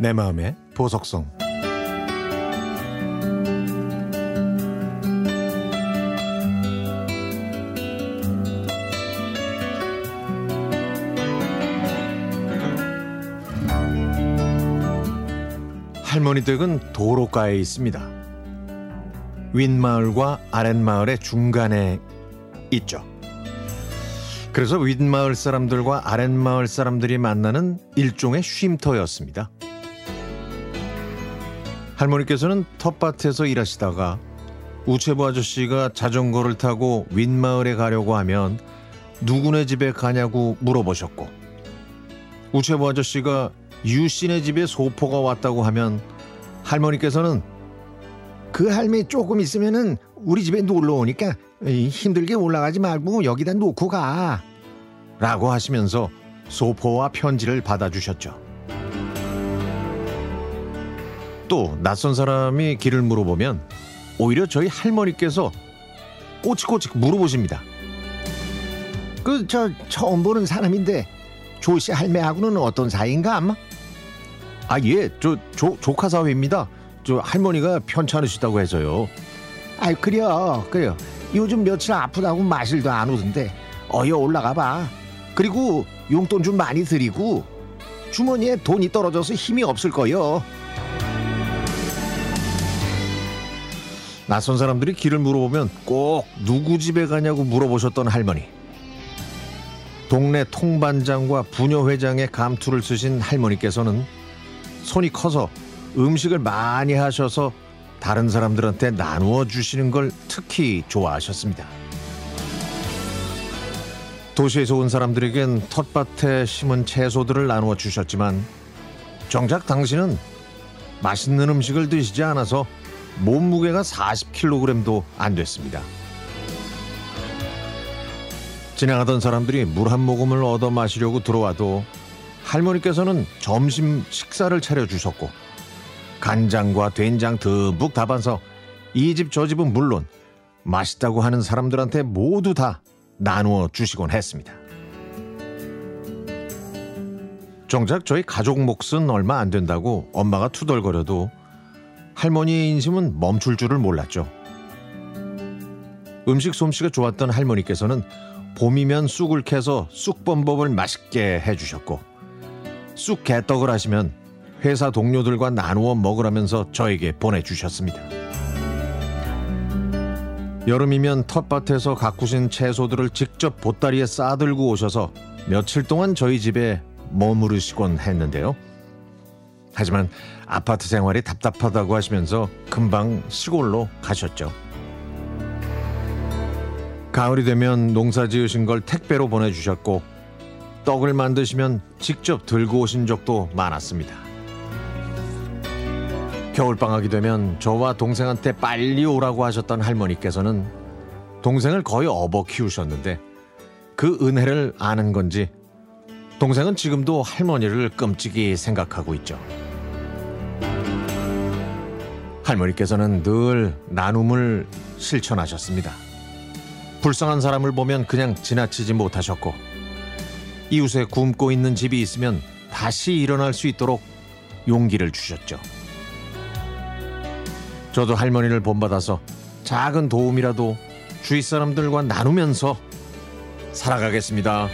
내 마음의 보석성 할머니 댁은 도로가에 있습니다. 윗마을과 아랫마을의 중간에 있죠. 그래서 윗마을 사람들과 아랫마을 사람들이 만나는 일종의 쉼터였습니다. 할머니께서는 텃밭에서 일하시다가 우체부 아저씨가 자전거를 타고 윗마을에 가려고 하면 누구네 집에 가냐고 물어보셨고 우체부 아저씨가 유씨네 집에 소포가 왔다고 하면 할머니께서는 그 할매 조금 있으면은 우리 집에 놀러 오니까 힘들게 올라가지 말고 여기다 놓고 가. 라고 하시면서 소포와 편지를 받아주셨죠. 또 낯선 사람이 길을 물어보면 오히려 저희 할머니께서 꼬치꼬치 물어보십니다. 그 저 처음 보는 사람인데 조씨 할매하고는 어떤 사이인가? 아, 예, 저 조, 조카 사위입니다. 저 할머니가 편찮으시다고 해서요. 아이 그래요, 그래요. 요즘 며칠 아프다고 마실도 안 오던데 어여 올라가 봐. 그리고 용돈 좀 많이 드리고 주머니에 돈이 떨어져서 힘이 없을 거요. 낯선 사람들이 길을 물어보면 꼭 누구 집에 가냐고 물어보셨던 할머니. 동네 통반장과 부녀회장의 감투를 쓰신 할머니께서는 손이 커서 음식을 많이 하셔서 다른 사람들한테 나누어 주시는 걸 특히 좋아하셨습니다. 도시에서 온 사람들에겐 텃밭에 심은 채소들을 나누어 주셨지만 정작 당신은 맛있는 음식을 드시지 않아서 몸무게가 40kg도 안 됐습니다. 지나가던 사람들이 물 한 모금을 얻어 마시려고 들어와도 할머니께서는 점심 식사를 차려주셨고 간장과 된장 듬뿍 담아서 이 집 저 집은 물론 맛있다고 하는 사람들한테 모두 다 나누어 주시곤 했습니다. 정작 저희 가족 몫은 얼마 안 된다고 엄마가 투덜거려도 할머니의 인심은 멈출 줄을 몰랐죠. 음식 솜씨가 좋았던 할머니께서는 봄이면 쑥을 캐서 쑥범법을 맛있게 해주셨고 쑥 개떡을 하시면 회사 동료들과 나누어 먹으라면서 저에게 보내주셨습니다. 여름이면 텃밭에서 가꾸신 채소들을 직접 보따리에 싸들고 오셔서 며칠 동안 저희 집에 머무르시곤 했는데요. 하지만 아파트 생활이 답답하다고 하시면서 금방 시골로 가셨죠. 가을이 되면 농사 지으신 걸 택배로 보내주셨고 떡을 만드시면 직접 들고 오신 적도 많았습니다. 겨울방학이 되면 저와 동생한테 빨리 오라고 하셨던 할머니께서는 동생을 거의 업어 키우셨는데 그 은혜를 아는 건지 동생은 지금도 할머니를 끔찍이 생각하고 있죠. 할머니께서는 늘 나눔을 실천하셨습니다. 불쌍한 사람을 보면 그냥 지나치지 못하셨고 이웃에 굶고 있는 집이 있으면 다시 일어날 수 있도록 용기를 주셨죠. 저도 할머니를 본받아서 작은 도움이라도 주위 사람들과 나누면서 살아가겠습니다.